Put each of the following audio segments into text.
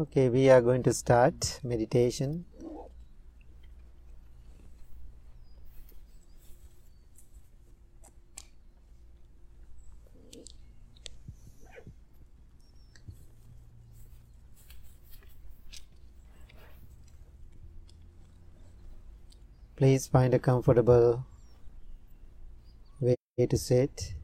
Okay, we are going to start meditation. Please find a comfortable way to sit.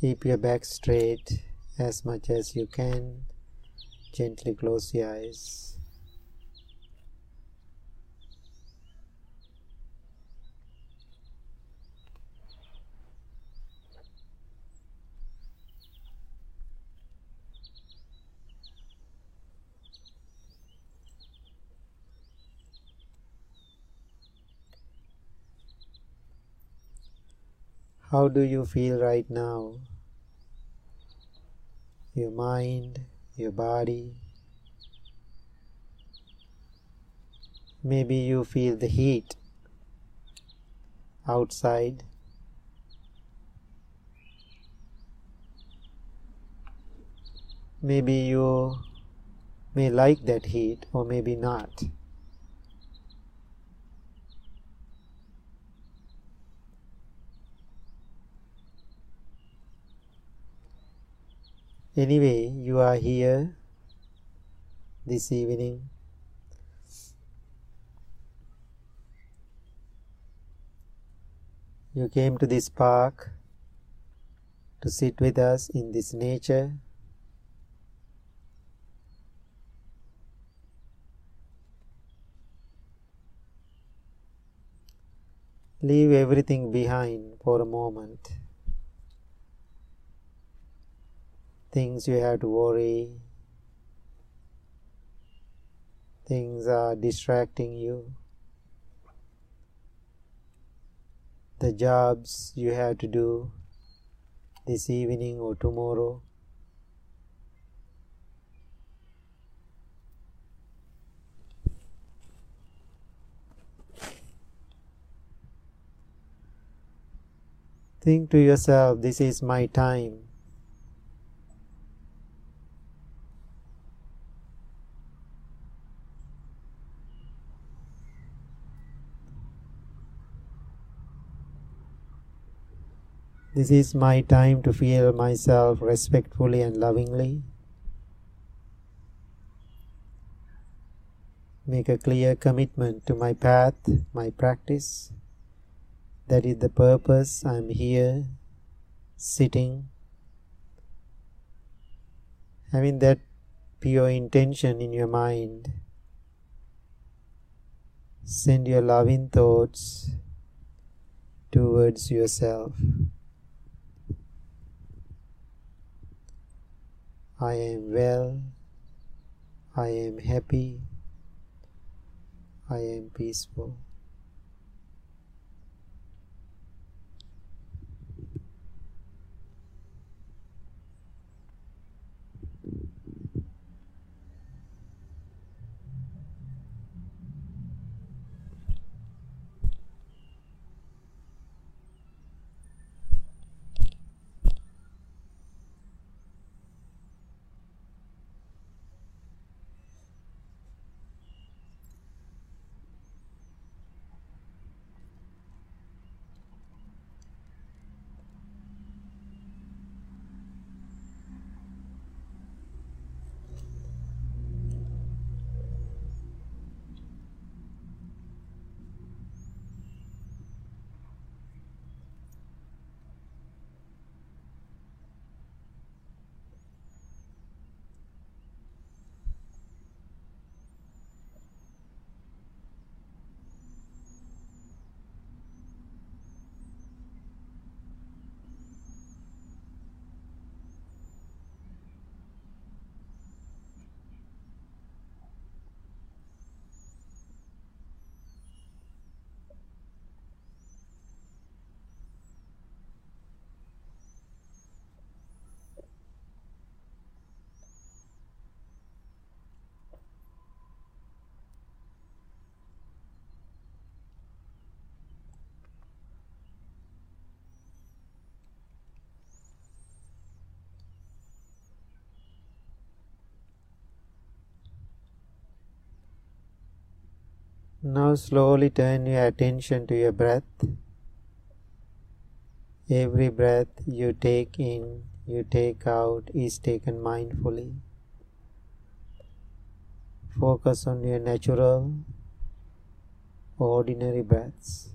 Keep your back straight as much as you can. Gently close your eyes. How do you feel right now? Your mind, your body. Maybe you feel the heat outside. Maybe you may like that heat or maybe not. Anyway, you are here this evening. You came to this park to sit with us in this nature. Leave everything behind for a moment. Things you have to worry, things are distracting you, the jobs you have to do this evening or tomorrow. Think to yourself, this is my time. This is my time to feel myself respectfully and lovingly. Make a clear commitment to my path, my practice. That is the purpose I am here sitting. Having that pure intention in your mind, send your loving thoughts towards yourself. I am well, I am happy, I am peaceful. Now slowly turn your attention to your breath. Every breath you take in, you take out is taken mindfully. Focus on your natural, ordinary breaths.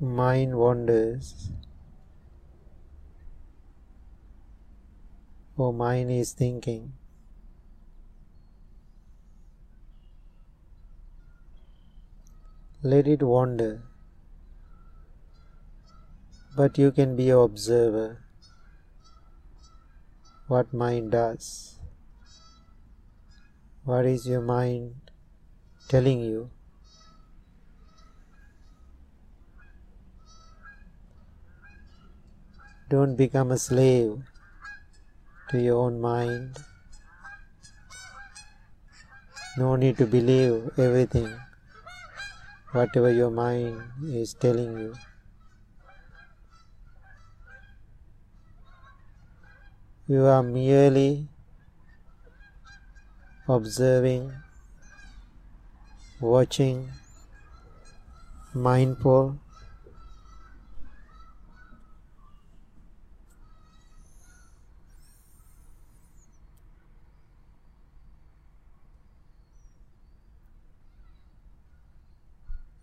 Mind wanders or mind is thinking. Let it wander, but you can be an observer. What mind does? What is your mind telling you? Don't become a slave to your own mind. No need to believe everything, whatever your mind is telling you. You are merely observing, watching, mindful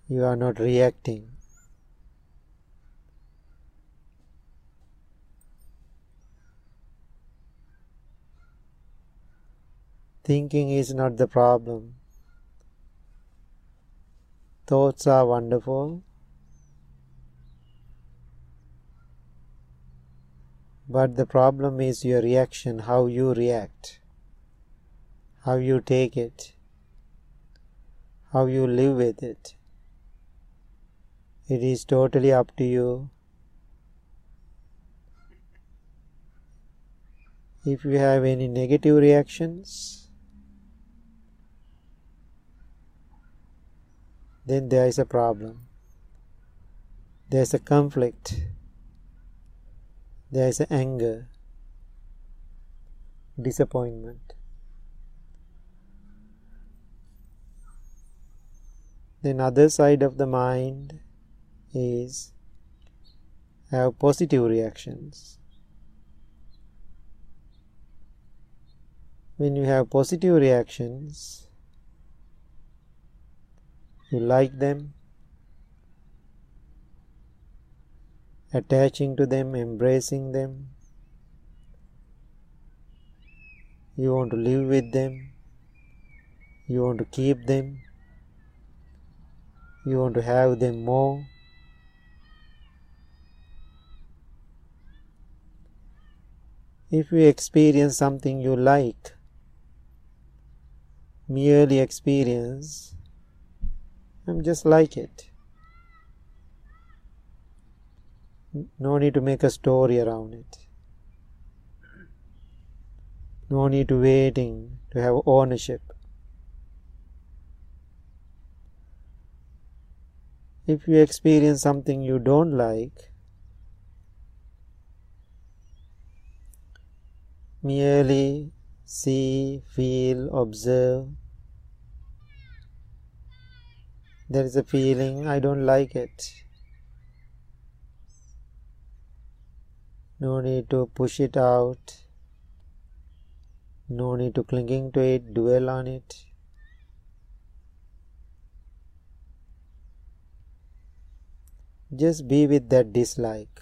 You are not reacting. Thinking is not the problem. Thoughts are wonderful, but the problem is your reaction, how you react, how you take it, how you live with it. It is totally up to you. If you have any negative reactions, then there is a problem. There is a conflict. There is anger, disappointment. Then other side of the mind is have positive reactions. When you have positive reactions, you like them, attaching to them, embracing them. You want to live with them, you want to keep them, you want to have them more. If you experience something you like, merely experience, I'm just like it. No need to make a story around it. No need to waiting to have ownership. If you experience something you don't like, merely see, feel, observe. There is a feeling, I don't like it. No need to push it out. No need to clinging to it, dwell on it. Just be with that dislike.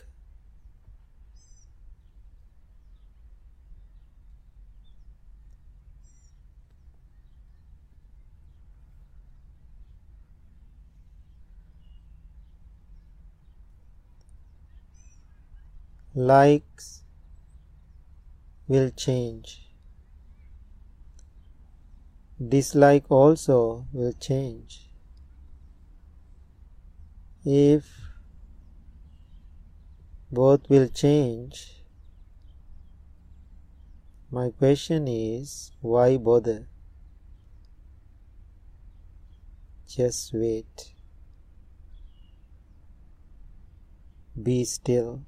Likes will change. Dislike also will change. If both will change, my question is why bother? Just wait. Be still.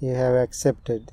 You have accepted.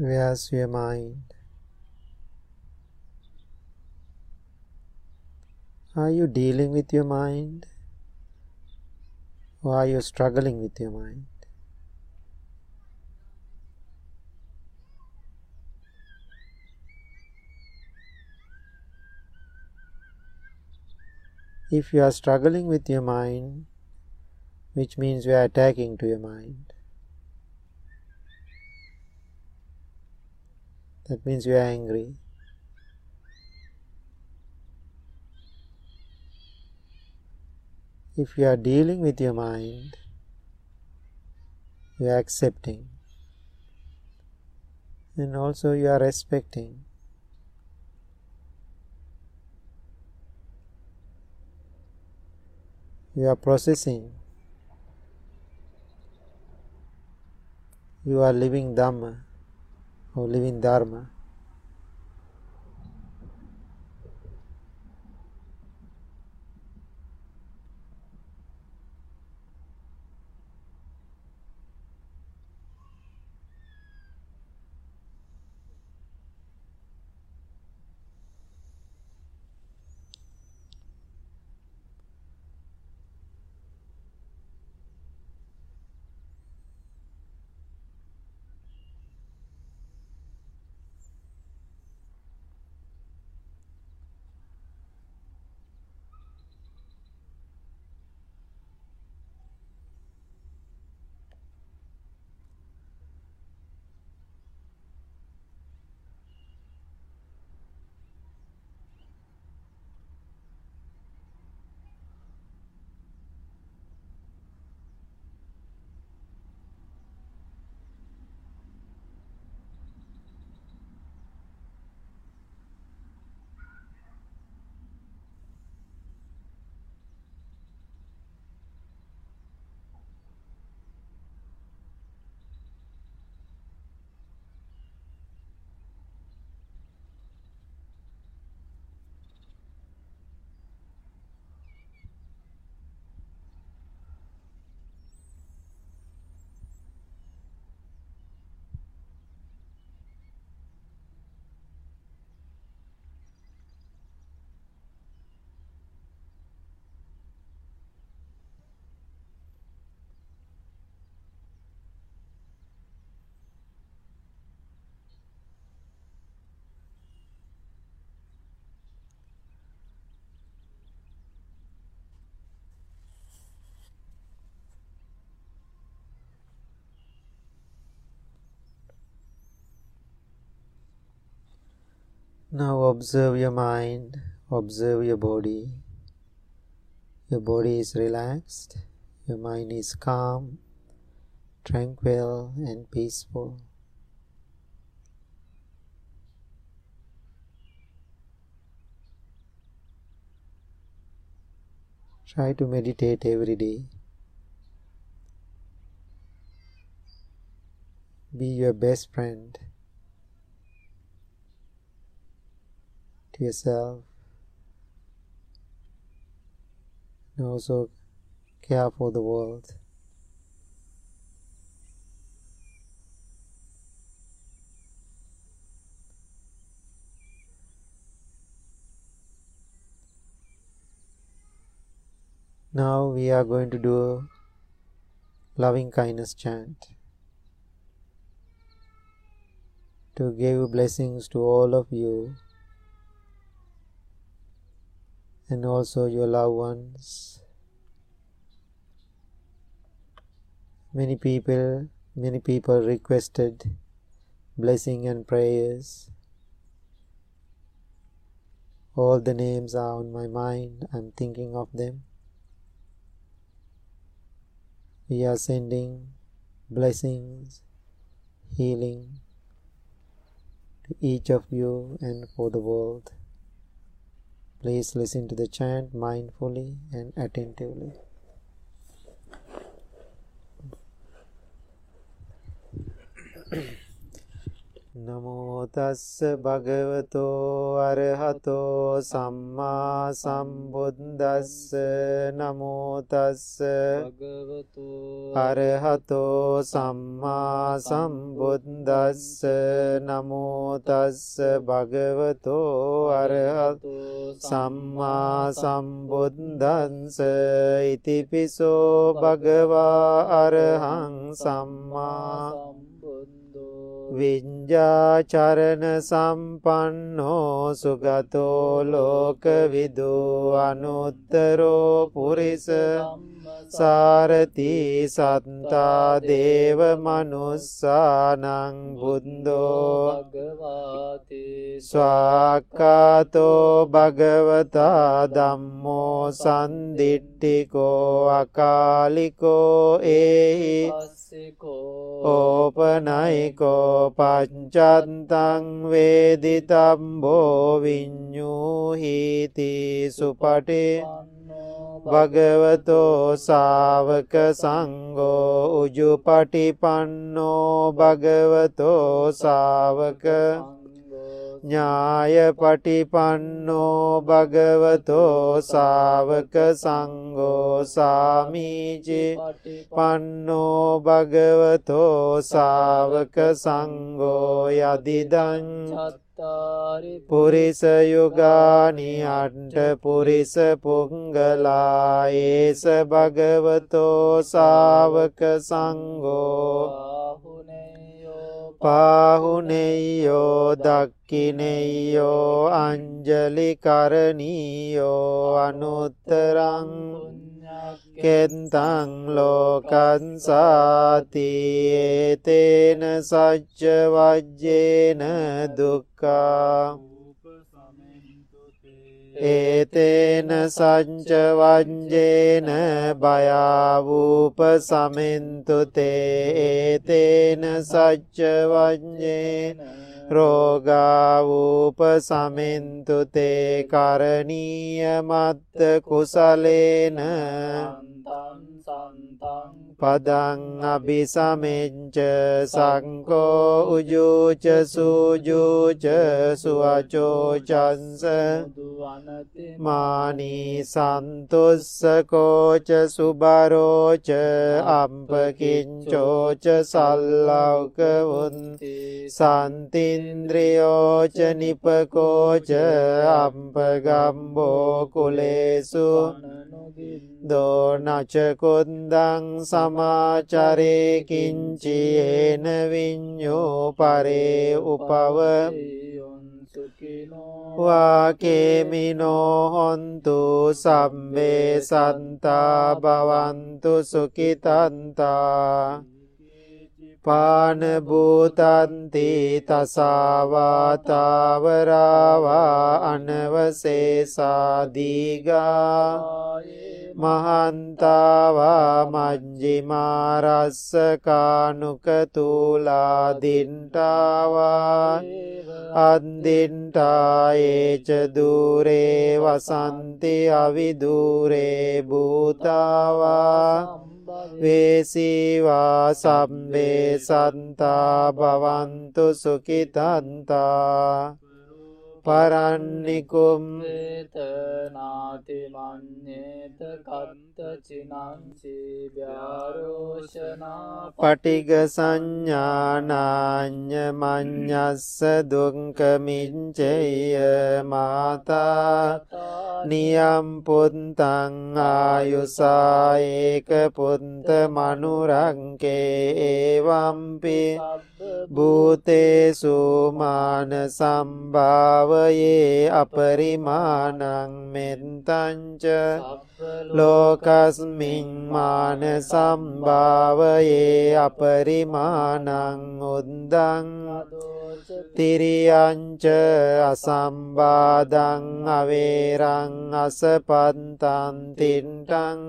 Where's your mind? Are you dealing with your mind? Or are you struggling with your mind? If you are struggling with your mind, which means you are attacking to your mind, that means you are angry. If you are dealing with your mind, you are accepting and also you are respecting. You are processing. You are living Dhamma or living Dharma. Now observe your mind, observe your body. Your body is relaxed, your mind is calm, tranquil, and peaceful. Try to meditate every day. Be your best friend. To yourself and also care for the world. Now we are going to do a loving kindness chant to give blessings to all of you and also your loved ones. Many people, many people requested blessing and prayers. All the names are on my mind, I'm thinking of them. We are sending blessings, healing to each of you and for the world. Please listen to the chant mindfully and attentively. නමෝතස්ස භගවතෝ අරහතෝ සම්මා සම්බුද්දස්ස නමෝතස්ස භගවතෝ අරහතෝ සම්මා සම්බුද්දස්ස නමෝතස්ස භගවතෝ අරහතෝ සම්මා සම්බුද්දන්ස ඉතිපිසෝ භගවා අරහං සම්මා විඤ්ජාචරණ සම්පන්නෝ සුගතෝ ලෝකවිදු අනුත්තරෝ පුරිස සාරති සත්තා දේව මනුස්සානං බුන්දෝ ස්වාක්කාතෝ භගවතා දම්මෝ සන්දිට්ටිකෝ අකාලිකෝ ඒහි ඕපනයිකෝ පච්චත්තං වේදිතම්බෝ විඤ්ඥූහිති සුපටේ භගවතෝ සාවක සංගෝ උජුපටිපන්නෝ භගවතෝ සාවක ඥාය පටිපන්නෝ භගවතෝ සාවක සංගෝ සාමීචි පන්නෝ භගවතෝ සාවක සංගෝ යදිදං පුරිස යුගානි අට්ට පුරිස පුංගලා ඒස භගවතෝ සාවක සංගෝ පාහුනෙයෝ දක්කිනෙයෝ අංජලි කරණීයෝ අනුත්තරං කෙත්තං ලෝකන් සාතියේ තේන සච්ච වජ්ජේන දුක්කා ඒතේන සංචවංජේන බයාවූප සමෙන්තුතේ ඒතේන සච්චවංජේන රෝගාවූප සමෙන්තුතේ කරණීය මත්ත කුසලේන පදං අභිසමෙච්ච සංකෝ උජූච සූජූච සුවචෝචන්ස මානී සන්තුස්සකෝච සුබරෝච අම්පකින්චෝච සල්ලවකවුන් සන්තින්ද්‍රියෝච නිපකෝච අම්පගම්බෝ කුලේසු දෝනචකුන්දං කාමාචරේ කිංචි හේන විඤ්ඤෝ පරේ උපව වාකේමිනෝ හොන්තු සම්මේ සන්තා භවන්තු සුඛිතන්තා පානභූතන්ති තසාවාතාවරාවා අනවසේසාදීගා මහන්තාවා මජ්ජිමාරස්සකානුකතුලාදින්ටාවා අන්දින්ටාඒච දූරේ වසන්ති අවිදූරේ භූතාවා වේසීවා සම්බේ සන්තා භවන්තු සුකිතන්තා පරන්නිකුම් වේතනාතිමන්නේත කත්තචිනංචි ව්‍යාරෝෂනා පටිග සංඥානාඥ මං්ඥස්ස දුංකමිංචෙය මාතා නියම් පුන්තං ආයුසාඒක පුන්ත මනුරංකේ ඒවම්පි භූතේසු මාන භවයේ අපරිමානං මෙත්තංච ලෝකස්මින් මාන සම්භාවයේ අපරිමානං උද්දං තිරියංච අසම්බාදං අවේරං අසපන්තං තින්ටං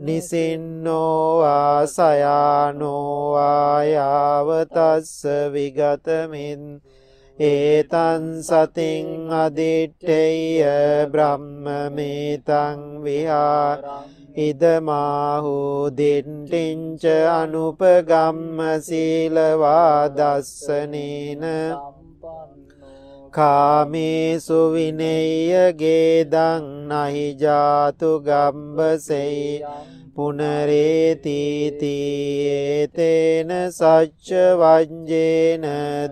නිසින්නෝ ආසයානෝ ආයාවතස්ස විගතමින් ඒතන් සතින් අදිට්ඨෙය බ්‍රහ්මමේතං විහාරං ඉදමාහු දිට්ඨිංච අනුපගම්ම සීලවා දස්සනේන කාමේසු විනෙය්‍ය ගේදං නහි ජාතු ගම්බසෙයි පුනරේතිතිඒතේන සච්ච වංජේන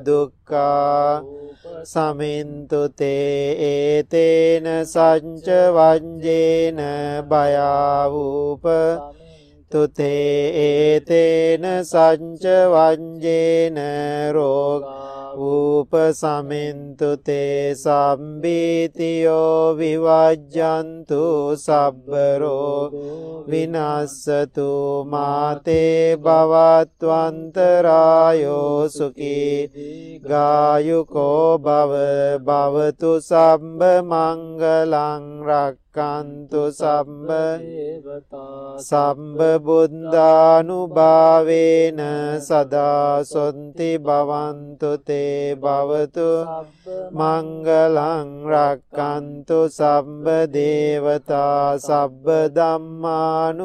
දුක්කා සමින්තුතේ ඒතේන සංච වංජේන බයාවූප තුතේ ඒතේන සංච වංජේන රෝගා ූප සමින්තුතේ සම්බීතියෝ විවජ්ජන්තු සබ්බරෝ විනස්සතු මාතේ බවත්වන්තරායෝ සුකී ගායුකෝ බව භවතු සම්බ මංගලං රක් රක්කන්තු සම්බ සම්බ බුද්ධානුභාවේන සදා සොන්ති භවන්තු තේ භවතු මංගලං රක්කන්තු සම්බ දේවතා සබ්බ ධම්මානුභාවේන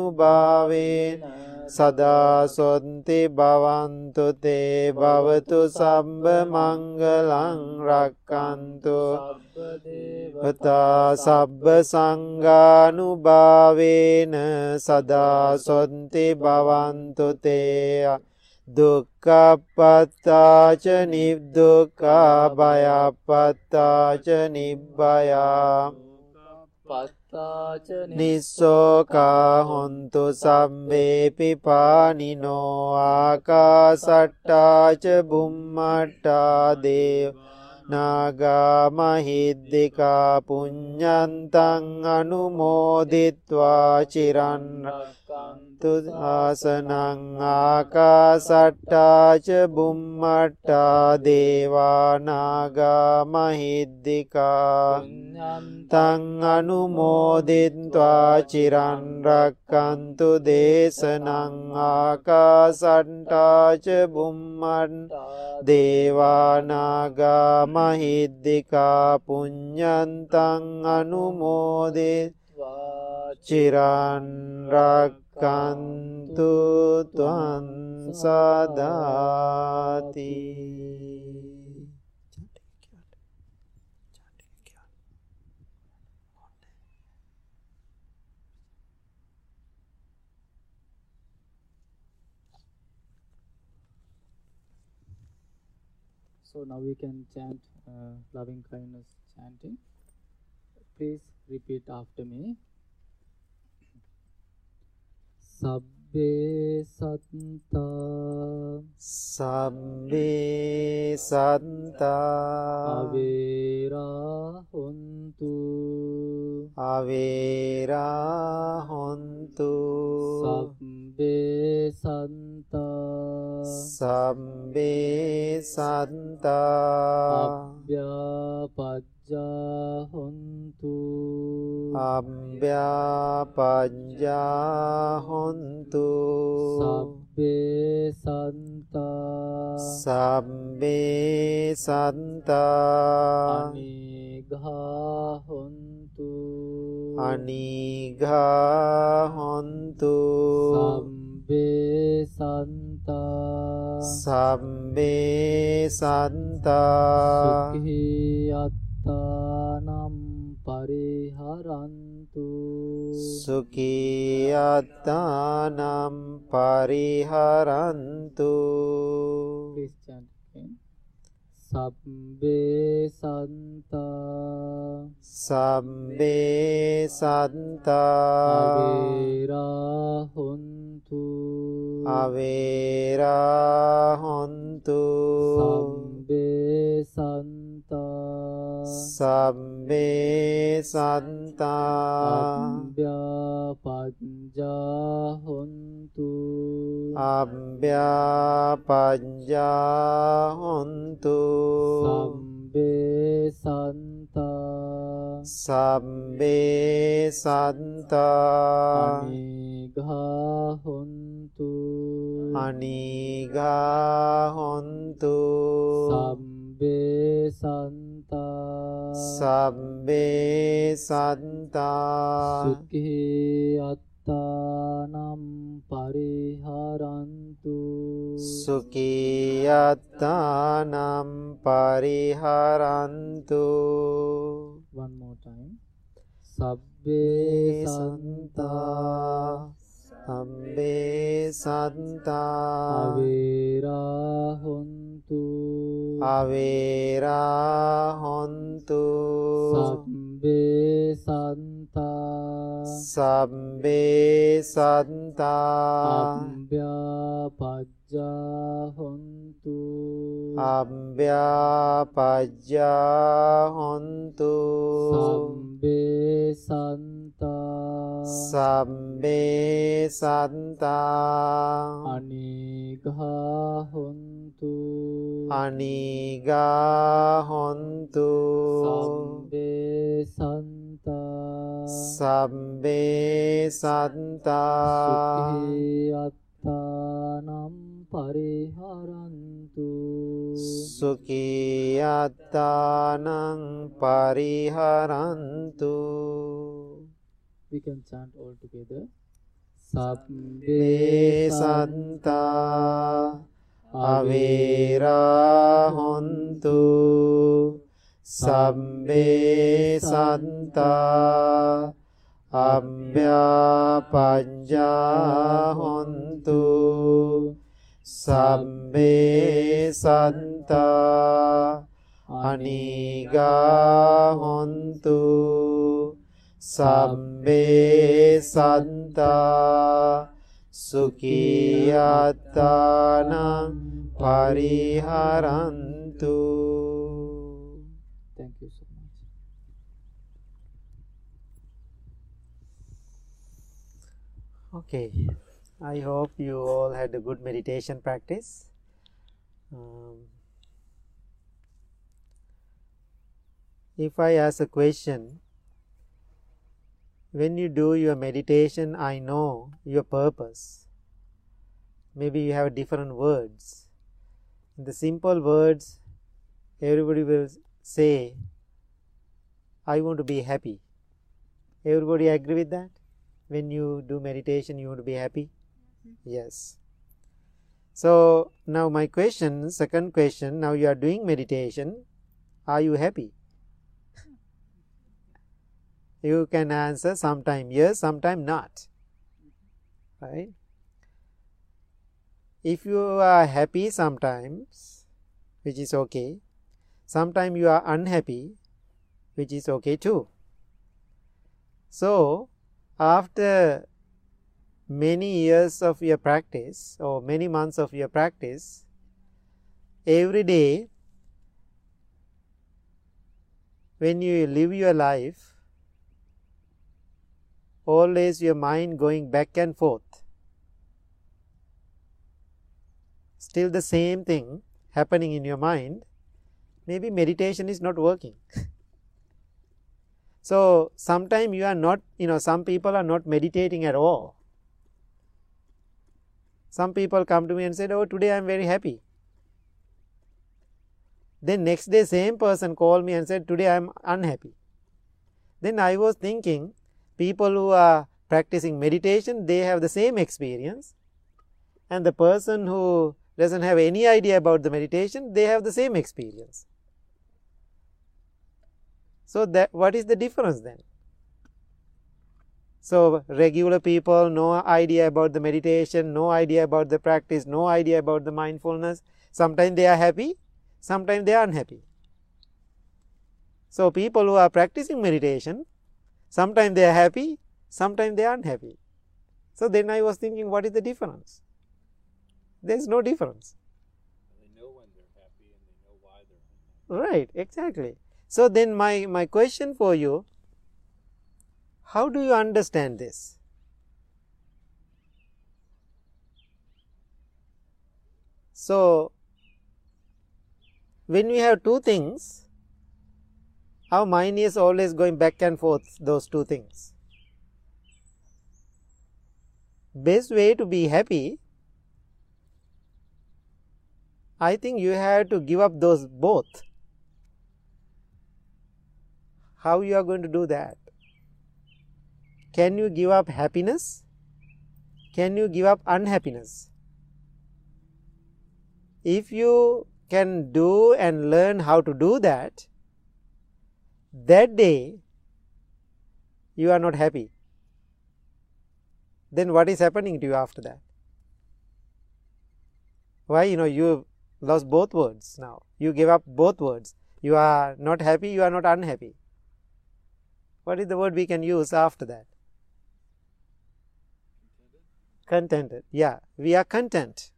සදා සොන්ති භවන්තු තේ භවතු සම්බ මංගලං රක්කන්තු පතා සබ්බ සංගානුභාවේන සදා සොන්ති භවන්තු තේ. දුක්කපත්තාච නිබ්දුක්කා භයපත්තාච නිබ්බයා නිස්සෝකා හොන්තු සම්බේ පිපානිනෝ ආකාසට්ටාච බුම්මට්ටා දේව නාගා මහිද්దికා පුඤ්ඤන්තං අනුමෝදිත්වා චිරන් තු ආසනං ආකාසට්ටාච බුම්මට්ටා දේවානාගා මහිද්දිකා තං අනුමෝදිත්වා චිරන්රක්කන්තු දේශනං ආකාසට්ටාච බුම්මන් දේවානාගා මහිද්දිකා පුඤ්ඥන්තං අනුමෝදෙත්වා चिरान् त्वं सदाति So now we can chant uh, loving kindness chanting. Please repeat after me. සබ්බේ සත්තා. සබ්බේ සත්තා. අවේරා හොන්තු. අවේරා හොන්තු. සබ්බේ සන්තා සබ්බේ සන්තා අභ්‍යාපත් පඤ්ඤාහොන්තු අබ්භ්‍යා පඤ්ඤාහොන්තු සබ්බේ සන්තා සබ්බේ සන්තා අනිඝාහොන්තු අනිඝාහොන්තු සම්බේ සන්තා සම්බේ සන්තා සුඛී අත්තානම් පරිහරන්තු. සුකීයත්තානම් පරිහරන්තු සබ්බේ සන්තා. සබ්බේ සන්තා. අවේරා හොන්තු. අවේරා හොන්තු. සබ්බේ සන්තා. සබ්බේ සන්තා. අභ්‍යාපජ්ජා හොන්තු. අභ්‍යාපජ්ජා හොන්තු සම්බේ සන්තා සම්බේ සන්තා අනිගා හොන්තු අනිගා හොන්තු සම්බේ සන්තා සම්බේ සන්තා සුඛී අත් අත්තානම් පරිහරන්තු. සුකීයත්තානම් පරිහරන්තු. One more time. සබ්බේ සන්තා. සම්බේ සත්තා අවේරා හොන්තු අවේරා හොන්තු සබ්බේ සන්තා සත්තා සබ්බේ සත්තා අභ්‍යාපජ්ජ අම්භ්‍යාපජ්ජා හොන්තු අභ්‍යාපජ්ජා හොන්තු සම්බේ සන්තා। සබ්බේ සත්තා අනිගා හොන්තු අනිගා හොන්තු සම්බේ සන්තා। සබ්බේ සත්තා සුඛී අත්තානම් පරිහරන්තු. සුඛී අත්තානං පරිහරන්තු. We can chant all together. සබ්බේ සන්තා අවේරා හොන්තු. සම්බේ සන්තා අම්භ්‍යා පඤ්ඤා හොන්තු. සබ්බේ සත්තා අනිගා හොන්තු සබ්බේ සත්තා සුකීයත්තානං පරිහරන්තු. Thank you so much. Okay, I hope you all had a good meditation practice. Um, if I ask a question, when you do your meditation, I know your purpose. Maybe you have different words. In the simple words, everybody will say, I want to be happy. Everybody agree with that? when you do meditation you want to be happy yes. So now my question second question now you are doing meditation. Are you happy? You can answer sometime yes sometime not. Right? If you are happy sometimes which is okay sometime you are unhappy which is okay too. So after many years of your practice or many months of your practice, every day when you live your life, always your mind going back and forth. Still the same thing happening in your mind, maybe meditation is not working. So, sometime you are not, you know, some people are not meditating at all. Some people come to me and said, oh, today I am very happy. Then next day same person called me and said, today I am unhappy. Then I was thinking, people who are practicing meditation, they have the same experience. And the person who doesn't have any idea about the meditation, they have the same experience. So, that what is the difference then? So, regular people, no idea about the meditation, no idea about the practice, no idea about the mindfulness. Sometimes they are happy, sometimes they are unhappy. So, people who are practicing meditation, sometimes they are happy, sometimes they are unhappy. So, then I was thinking, what is the difference? There is no difference. They know when they're happy and they know why they're unhappy. Right, exactly. So then my, my question for you, how do you understand this? So when we have two things, our mind is always going back and forth those two things. Best way to be happy I think you have to give up those both. How you are going to do that? Can you give up happiness? Can you give up unhappiness? If you can do and learn how to do that, that day you are not happy. Then what is happening to you after that? Why? You know, you lost both words now. You give up both words. You are not happy, you are not unhappy. What is the word we can use after that? Contented. Yeah, we are content.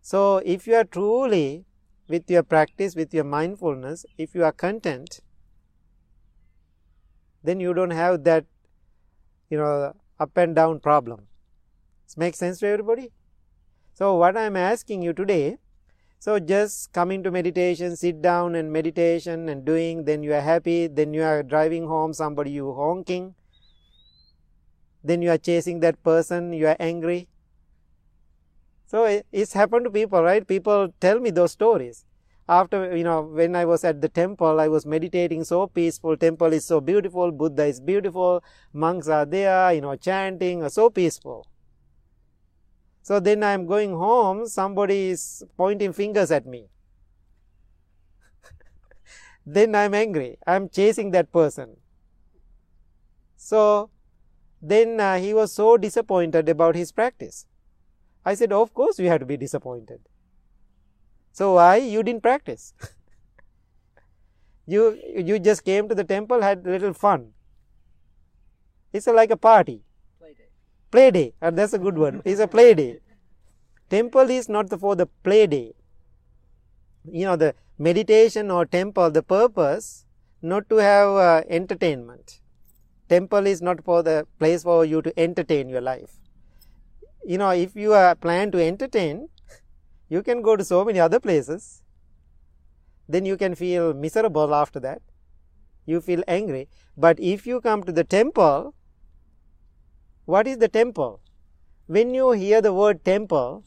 So, if you are truly with your practice, with your mindfulness, if you are content, then you don't have that, you know, up and down problem. Does make sense to everybody? So, what I am asking you today, so just coming to meditation, sit down and meditation and doing, then you are happy, then you are driving home, somebody you honking, then you are chasing that person, you are angry, so it's happened to people, right? People tell me those stories. After, you know, when I was at the temple, I was meditating so peaceful. Temple is so beautiful. Buddha is beautiful. Monks are there, you know, chanting, so peaceful. So then I am going home, somebody is pointing fingers at me. then I am angry. I am chasing that person. So then uh, he was so disappointed about his practice. I said, Of course, you have to be disappointed. So, why you didn't practice? you, you just came to the temple, had a little fun. It's like a party. Play day. Play day, and that's a good one. It's a play day. Temple is not for the play day. You know, the meditation or temple, the purpose not to have uh, entertainment. Temple is not for the place for you to entertain your life you know, if you are plan to entertain, you can go to so many other places. Then you can feel miserable after that. You feel angry. But if you come to the temple, what is the temple? When you hear the word temple,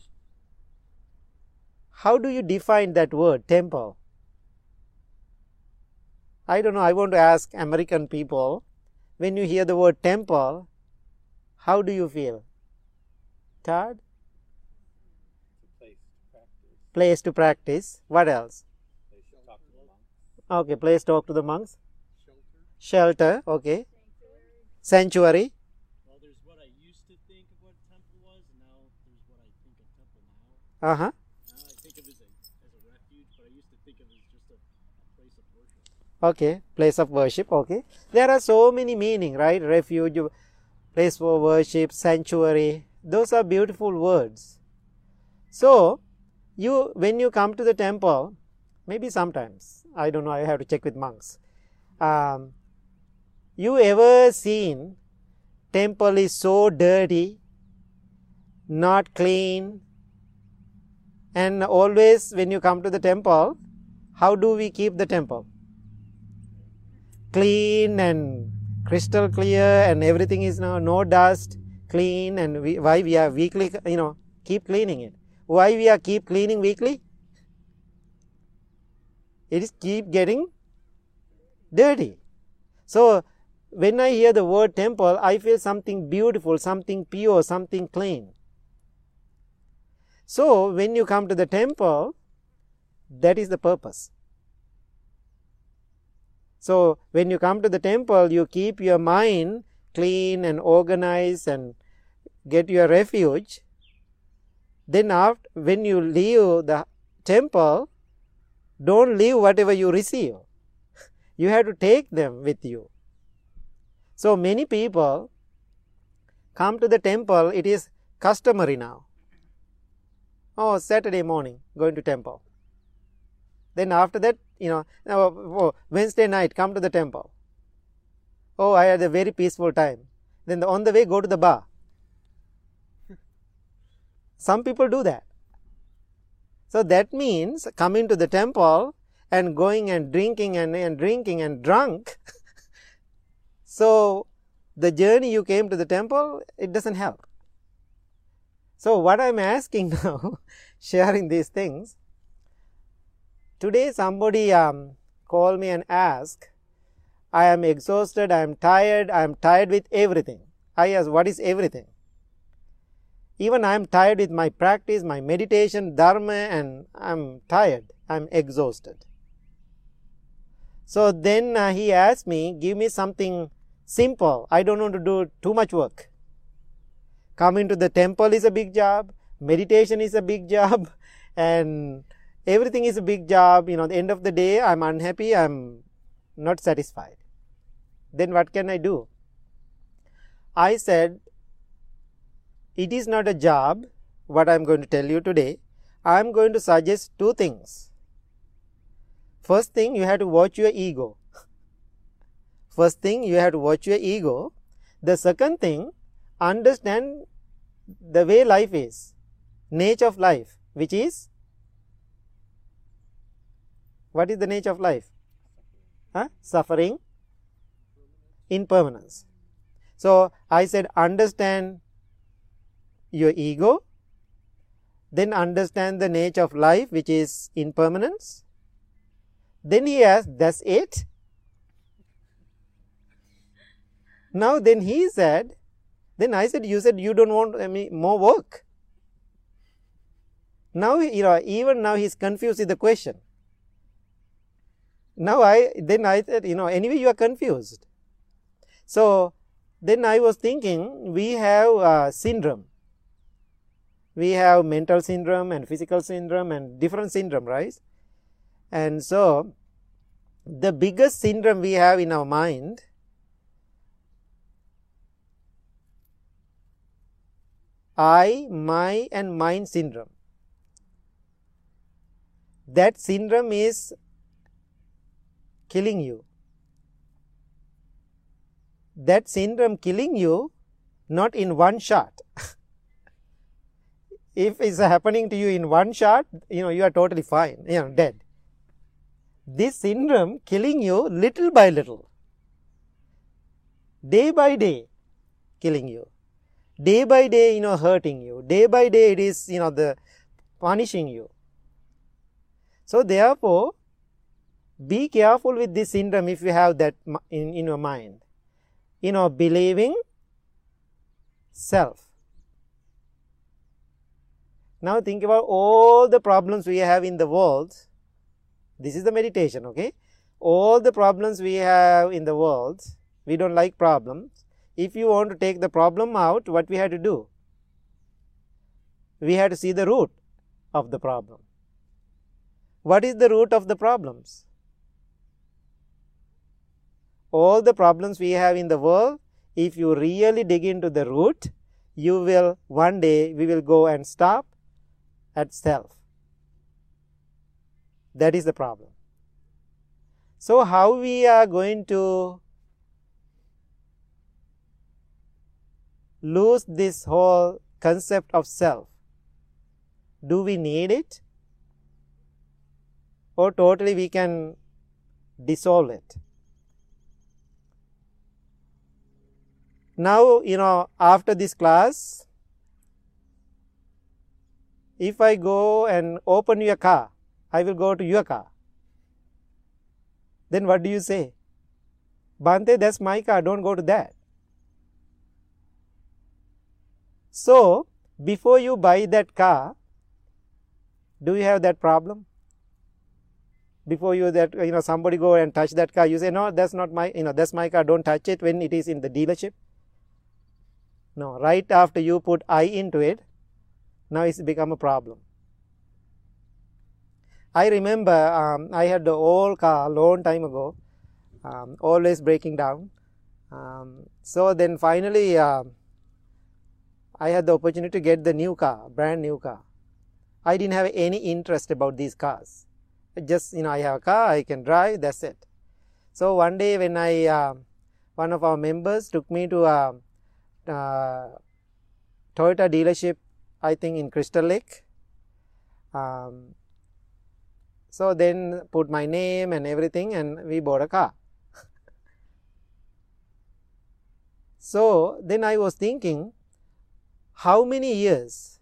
how do you define that word temple? I don't know. I want to ask American people when you hear the word temple, how do you feel? Third, place to practice. place to practice. What else? Place to talk to the monks. Okay, place to talk to the monks. shelter. Shelter. Okay. Sanctuary. Well, there's what I used to think of what temple was, and now there's what I think of temple now. Uh huh. Now I think of it as a, as a refuge, but I used to think of it as just a, a place of worship. Okay. Place of worship. Okay. There are so many meaning, right? Refuge, place for worship, sanctuary. Those are beautiful words. So, you when you come to the temple, maybe sometimes I don't know. I have to check with monks. Um, you ever seen temple is so dirty, not clean, and always when you come to the temple, how do we keep the temple? Clean and crystal clear, and everything is now no dust, clean, and we, why we are weekly, you know, keep cleaning it. Why we are keep cleaning weekly? It is keep getting dirty. So when I hear the word temple, I feel something beautiful, something pure, something clean. So when you come to the temple, that is the purpose. So when you come to the temple, you keep your mind clean and organized and get your refuge. Then after, when you leave the temple, don't leave whatever you receive. You have to take them with you. So many people come to the temple, it is customary now. Oh, Saturday morning, going to temple. Then after that, you know, oh, Wednesday night, come to the temple. Oh, I had a very peaceful time. Then on the way, go to the bar. Some people do that. So that means coming to the temple and going and drinking and, and drinking and drunk. so the journey you came to the temple, it doesn't help. So, what I am asking now, sharing these things, today somebody um, call me and ask, I am exhausted, I am tired, I am tired with everything. I ask, what is everything? Even I am tired with my practice, my meditation, dharma, and I am tired, I am exhausted. So then uh, he asked me, give me something simple. I don't want to do too much work. Coming to the temple is a big job, meditation is a big job, and everything is a big job. You know, the end of the day, I'm unhappy, I'm not satisfied. Then what can I do? I said, it is not a job, what I'm going to tell you today. I'm going to suggest two things. First thing, you have to watch your ego. First thing, you have to watch your ego. The second thing, understand the way life is, nature of life, which is what is the nature of life? Huh? Suffering, impermanence. So I said, understand your ego, then understand the nature of life, which is impermanence. Then he asked, That's it? Now, then he said, Then I said, You said you don't want any more work. Now, you know, even now he's confused with the question. Now, I then I said, You know, anyway, you are confused. So, then I was thinking, we have a syndrome we have mental syndrome and physical syndrome and different syndrome, right? And so, the biggest syndrome we have in our mind I, my, and mine syndrome. That syndrome is killing you. That syndrome killing you not in one shot. if it's happening to you in one shot, you know, you are totally fine, you know, dead. This syndrome killing you little by little, day by day, killing you, day by day, you know, hurting you, day by day, it is, you know, the punishing you. So, therefore, be careful with this syndrome if you have that in, in your mind. You know, believing self now think about all the problems we have in the world. This is the meditation, okay? All the problems we have in the world, we don't like problems. If you want to take the problem out, what we have to do? We have to see the root of the problem. What is the root of the problems? All the problems we have in the world, if you really dig into the root, you will one day we will go and stop at self. That is the problem. So, how we are going to lose this whole concept of self? Do we need it? Or totally we can dissolve it? Now, you know, after this class, if I go and open your car, I will go to your car. Then what do you say? Bhante, that's my car, don't go to that. So, before you buy that car, do you have that problem? Before you that you know somebody go and touch that car, you say no, that's not my you know that's my car. Don't touch it when it is in the dealership. No, right after you put I into it, now it's become a problem. I remember um, I had the old car long time ago, um, always breaking down. Um, so then finally, uh, I had the opportunity to get the new car, brand new car. I didn't have any interest about these cars. Just you know, I have a car, I can drive. That's it. So one day when I, uh, one of our members took me to a, uh, Toyota dealership I think in Crystal Lake. Um, so then put my name and everything and we bought a car. so then I was thinking how many years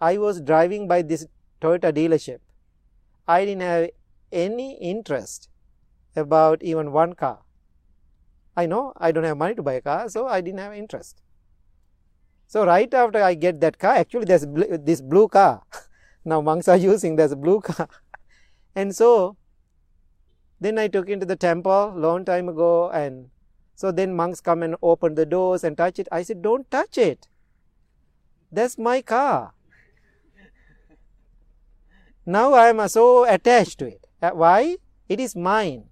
I was driving by this Toyota dealership. I didn't have any interest about even one car. I know I don't have money to buy a car, so I didn't have interest. So right after I get that car, actually there's bl- this blue car. now monks are using this blue car, and so then I took into the temple long time ago, and so then monks come and open the doors and touch it. I said, don't touch it. That's my car. Now I am so attached to it. Uh, Why? It is mine.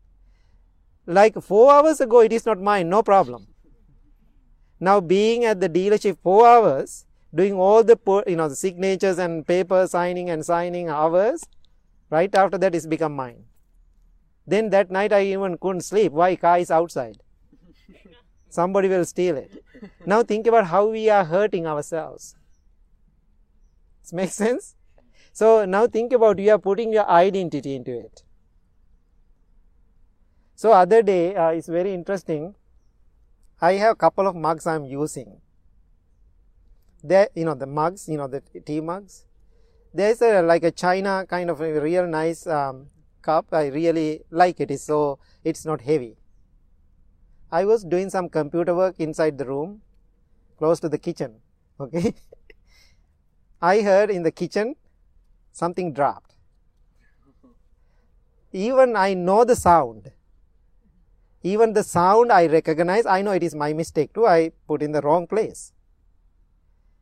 Like four hours ago, it is not mine, no problem. Now being at the dealership four hours, doing all the you know the signatures and paper signing and signing hours, right after that it's become mine. Then that night I even couldn't sleep. Why? Car is outside. Somebody will steal it. Now think about how we are hurting ourselves. This makes sense? So now think about you are putting your identity into it. So other day uh, it's very interesting. I have a couple of mugs I'm using. There, you know, the mugs, you know, the tea mugs. There's a like a China kind of a real nice um, cup. I really like it. So it's not heavy. I was doing some computer work inside the room, close to the kitchen. Okay. I heard in the kitchen something dropped. Even I know the sound. Even the sound I recognize, I know it is my mistake too. I put in the wrong place.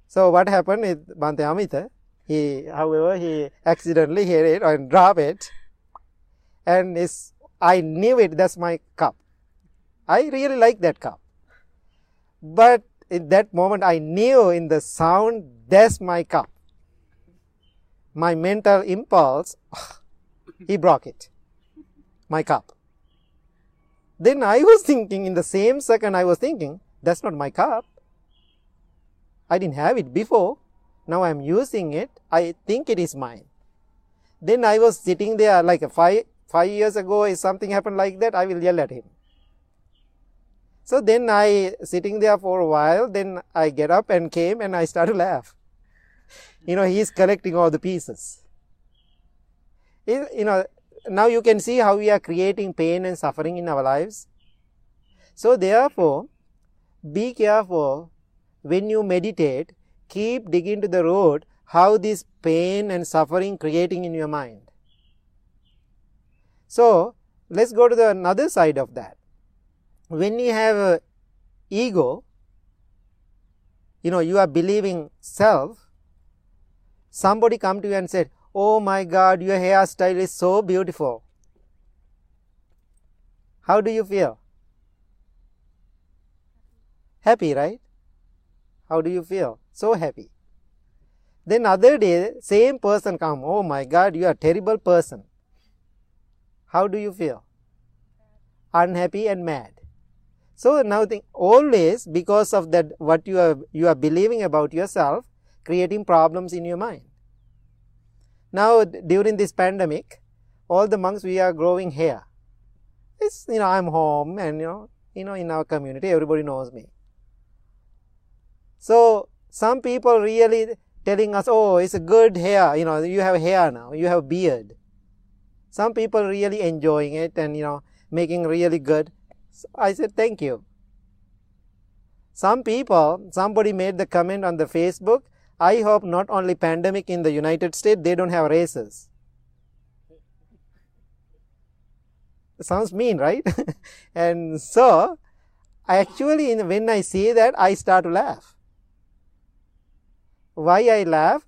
So what happened with Bhante Amita? He, however, he accidentally hit it and drop it, and it's, I knew it. That's my cup. I really like that cup. But in that moment, I knew in the sound, that's my cup. My mental impulse, he broke it. My cup. Then I was thinking, in the same second, I was thinking, that's not my cup. I didn't have it before. Now I am using it. I think it is mine. Then I was sitting there like a five, five years ago, if something happened like that, I will yell at him. So then I sitting there for a while, then I get up and came and I start to laugh. You know, he is collecting all the pieces. You know, now you can see how we are creating pain and suffering in our lives. So therefore, be careful when you meditate, keep digging to the root how this pain and suffering creating in your mind. So let's go to the another side of that. When you have ego, you know, you are believing self, somebody come to you and said, Oh my God, your hairstyle is so beautiful. How do you feel? Happy, right? How do you feel? So happy. Then other day, same person come, oh my God, you are terrible person. How do you feel? Unhappy and mad. So now think always because of that what you are you are believing about yourself, creating problems in your mind. Now during this pandemic, all the monks we are growing hair. It's you know I'm home and you know you know in our community everybody knows me. So some people really telling us, oh, it's a good hair. You know, you have hair now. You have beard. Some people really enjoying it and you know making really good. So I said thank you. Some people, somebody made the comment on the Facebook. I hope not only pandemic in the United States, they don't have races. Sounds mean, right? and so, I actually, when I see that, I start to laugh. Why I laugh?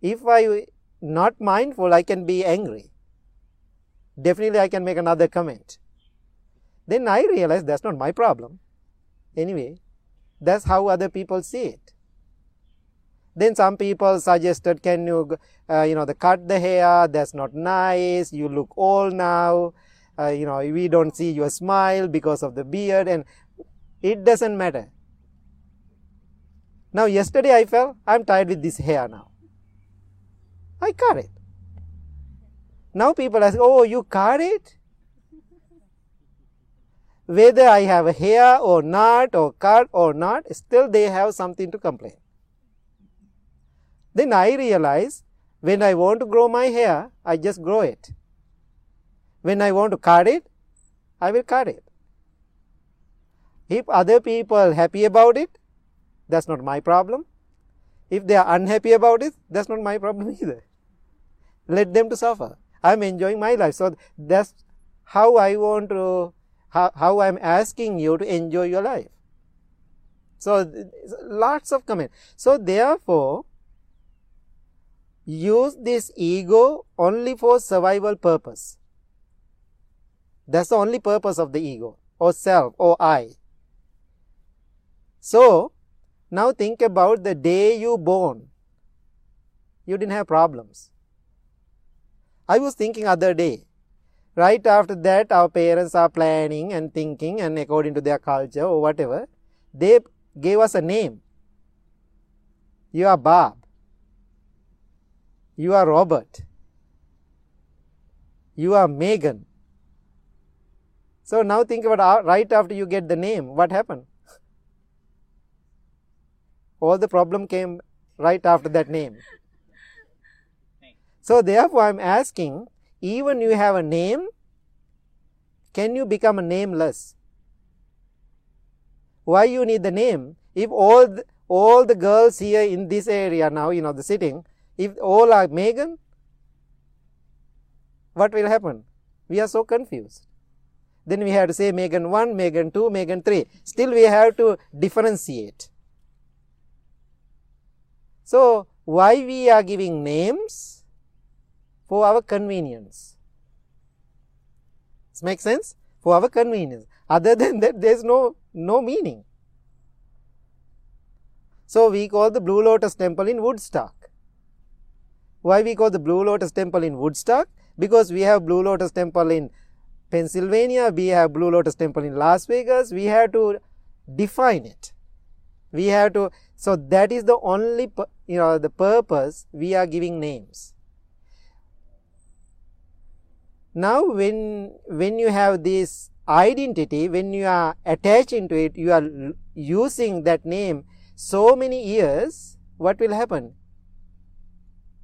If I not mindful, I can be angry. Definitely, I can make another comment. Then I realize that's not my problem. Anyway, that's how other people see it. Then some people suggested, can you, uh, you know, the cut the hair? That's not nice. You look old now. Uh, you know, we don't see your smile because of the beard, and it doesn't matter. Now, yesterday I felt I'm tired with this hair now. I cut it. Now people ask, oh, you cut it? Whether I have a hair or not, or cut or not, still they have something to complain. Then I realize when I want to grow my hair, I just grow it. When I want to cut it, I will cut it. If other people happy about it, that's not my problem. If they are unhappy about it, that's not my problem either. Let them to suffer. I'm enjoying my life. So that's how I want to, how, how I'm asking you to enjoy your life. So lots of comments. So therefore, use this ego only for survival purpose. That's the only purpose of the ego or self or I. So now think about the day you born. You didn't have problems. I was thinking other day. Right after that, our parents are planning and thinking, and according to their culture or whatever, they gave us a name. You are Bob. You are Robert. You are Megan. So now think about uh, right after you get the name, what happened? All the problem came right after that name. So therefore I am asking, even you have a name, can you become a nameless? Why you need the name? If all the, all the girls here in this area now, you know, the sitting, if oh, all are Megan, what will happen? We are so confused. Then we have to say Megan 1, Megan 2, Megan 3. Still we have to differentiate. So, why we are giving names? For our convenience. This makes sense? For our convenience. Other than that, there is no, no meaning. So, we call the Blue Lotus Temple in Woodstock. Why we call the Blue Lotus Temple in Woodstock? Because we have Blue Lotus Temple in Pennsylvania, we have Blue Lotus Temple in Las Vegas, we have to define it. We have to, so that is the only, you know, the purpose we are giving names. Now, when, when you have this identity, when you are attaching to it, you are using that name so many years, what will happen?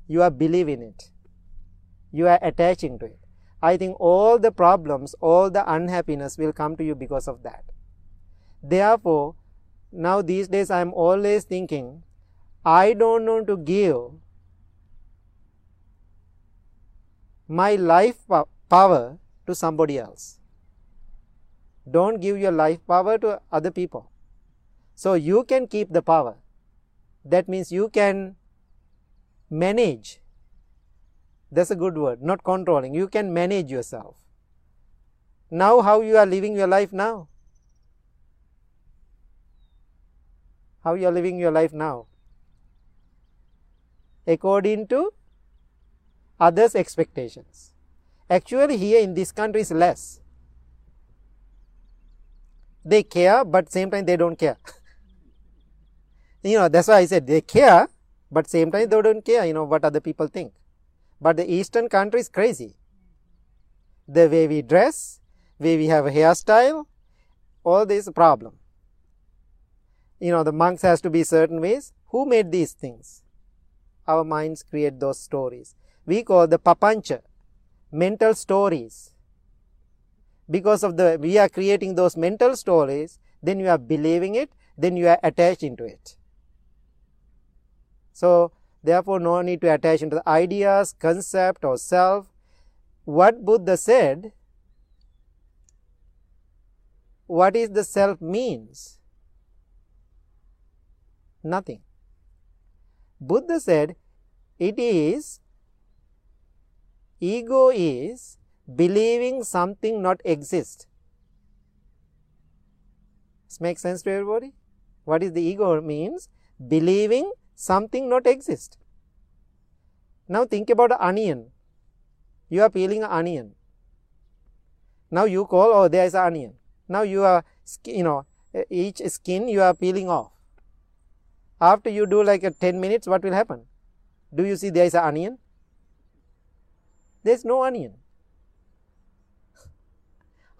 You are believing it. You are attaching to it. I think all the problems all the unhappiness will come to you because of that. Therefore now these days i am always thinking i don't want to give my life power to somebody else. Don't give your life power to other people. So you can keep the power. That means you can manage. That's a good word not controlling. You can manage yourself. Now how you are living your life now? How you are living your life now? According to others expectations. Actually here in this country is less. They care but same time they don't care. You know that's why i said they care but same time they don't care you know what other people think. But the eastern country is crazy. The way we dress way we have a hairstyle all this problem. You know the monks has to be certain ways who made these things? Our minds create those stories. We call the papancha mental stories. Because of the we are creating those mental stories then you are believing it then you are attached into it so, therefore, no need to attach into the ideas, concept or self. What Buddha said, what is the self means? Nothing. Buddha said it is ego is believing something not exist. This makes sense to everybody? What is the ego means? Believing something not exist. Now think about onion. You are peeling onion. Now you call, oh, there is an onion. Now you are, you know, each skin you are peeling off. After you do like a 10 minutes, what will happen? Do you see there is an onion? There is no onion.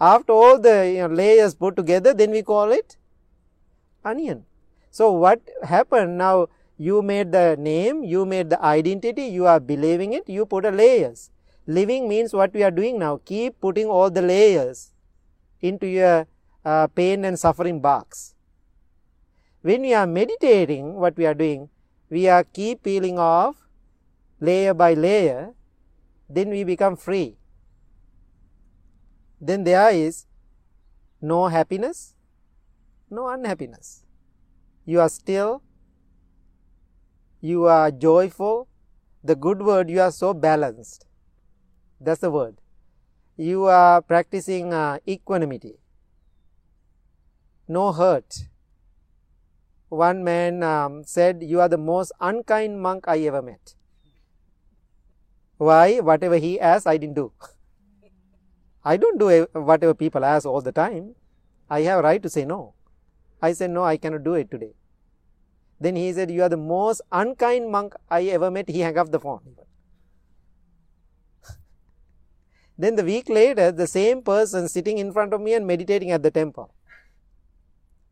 After all the you know, layers put together, then we call it onion. So what happened now? You made the name, you made the identity, you are believing it, you put a layers. Living means what we are doing now. Keep putting all the layers into your uh, pain and suffering box. When we are meditating, what we are doing, we are keep peeling off layer by layer, then we become free. Then there is no happiness, no unhappiness. You are still, you are joyful. The good word, you are so balanced. That's the word. You are practicing uh, equanimity. No hurt. One man um, said, You are the most unkind monk I ever met. Why? Whatever he asked, I didn't do. I don't do whatever people ask all the time. I have a right to say no. I said, No, I cannot do it today. Then he said, You are the most unkind monk I ever met. He hung up the phone. then the week later, the same person sitting in front of me and meditating at the temple.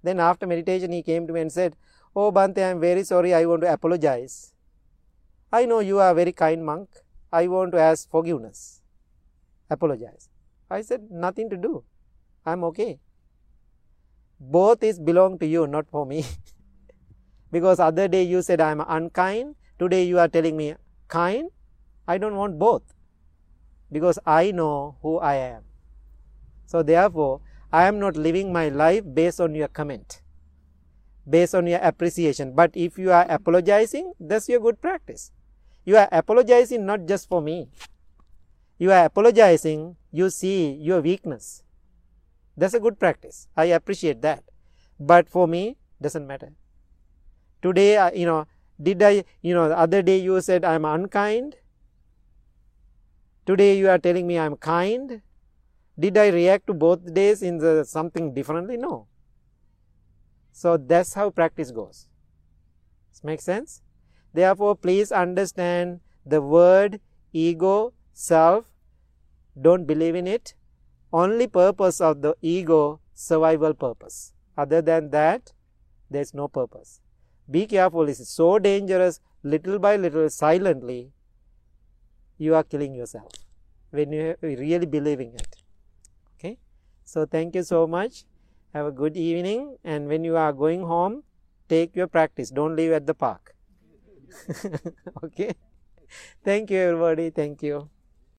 Then after meditation, he came to me and said, Oh Bhante, I am very sorry. I want to apologize. I know you are a very kind monk. I want to ask forgiveness. Apologize. I said, Nothing to do. I'm okay. Both is belong to you, not for me. because other day you said I'm unkind. Today you are telling me kind. I don't want both. Because I know who I am. So therefore, I am not living my life based on your comment, based on your appreciation. But if you are apologizing, that's your good practice. You are apologizing not just for me. You are apologizing, you see your weakness. That's a good practice. I appreciate that. But for me, doesn't matter. Today, uh, you know, did I, you know, the other day you said I'm unkind. Today you are telling me I'm kind. Did I react to both days in the something differently? No. So that's how practice goes. Does make sense? Therefore, please understand the word ego, self, don't believe in it. Only purpose of the ego, survival purpose. Other than that, there is no purpose. Be careful, it's so dangerous, little by little, silently, you are killing yourself when you really believing it. Okay. So, thank you so much. Have a good evening. And when you are going home, take your practice. Don't leave at the park. okay. Thank you, everybody. Thank you.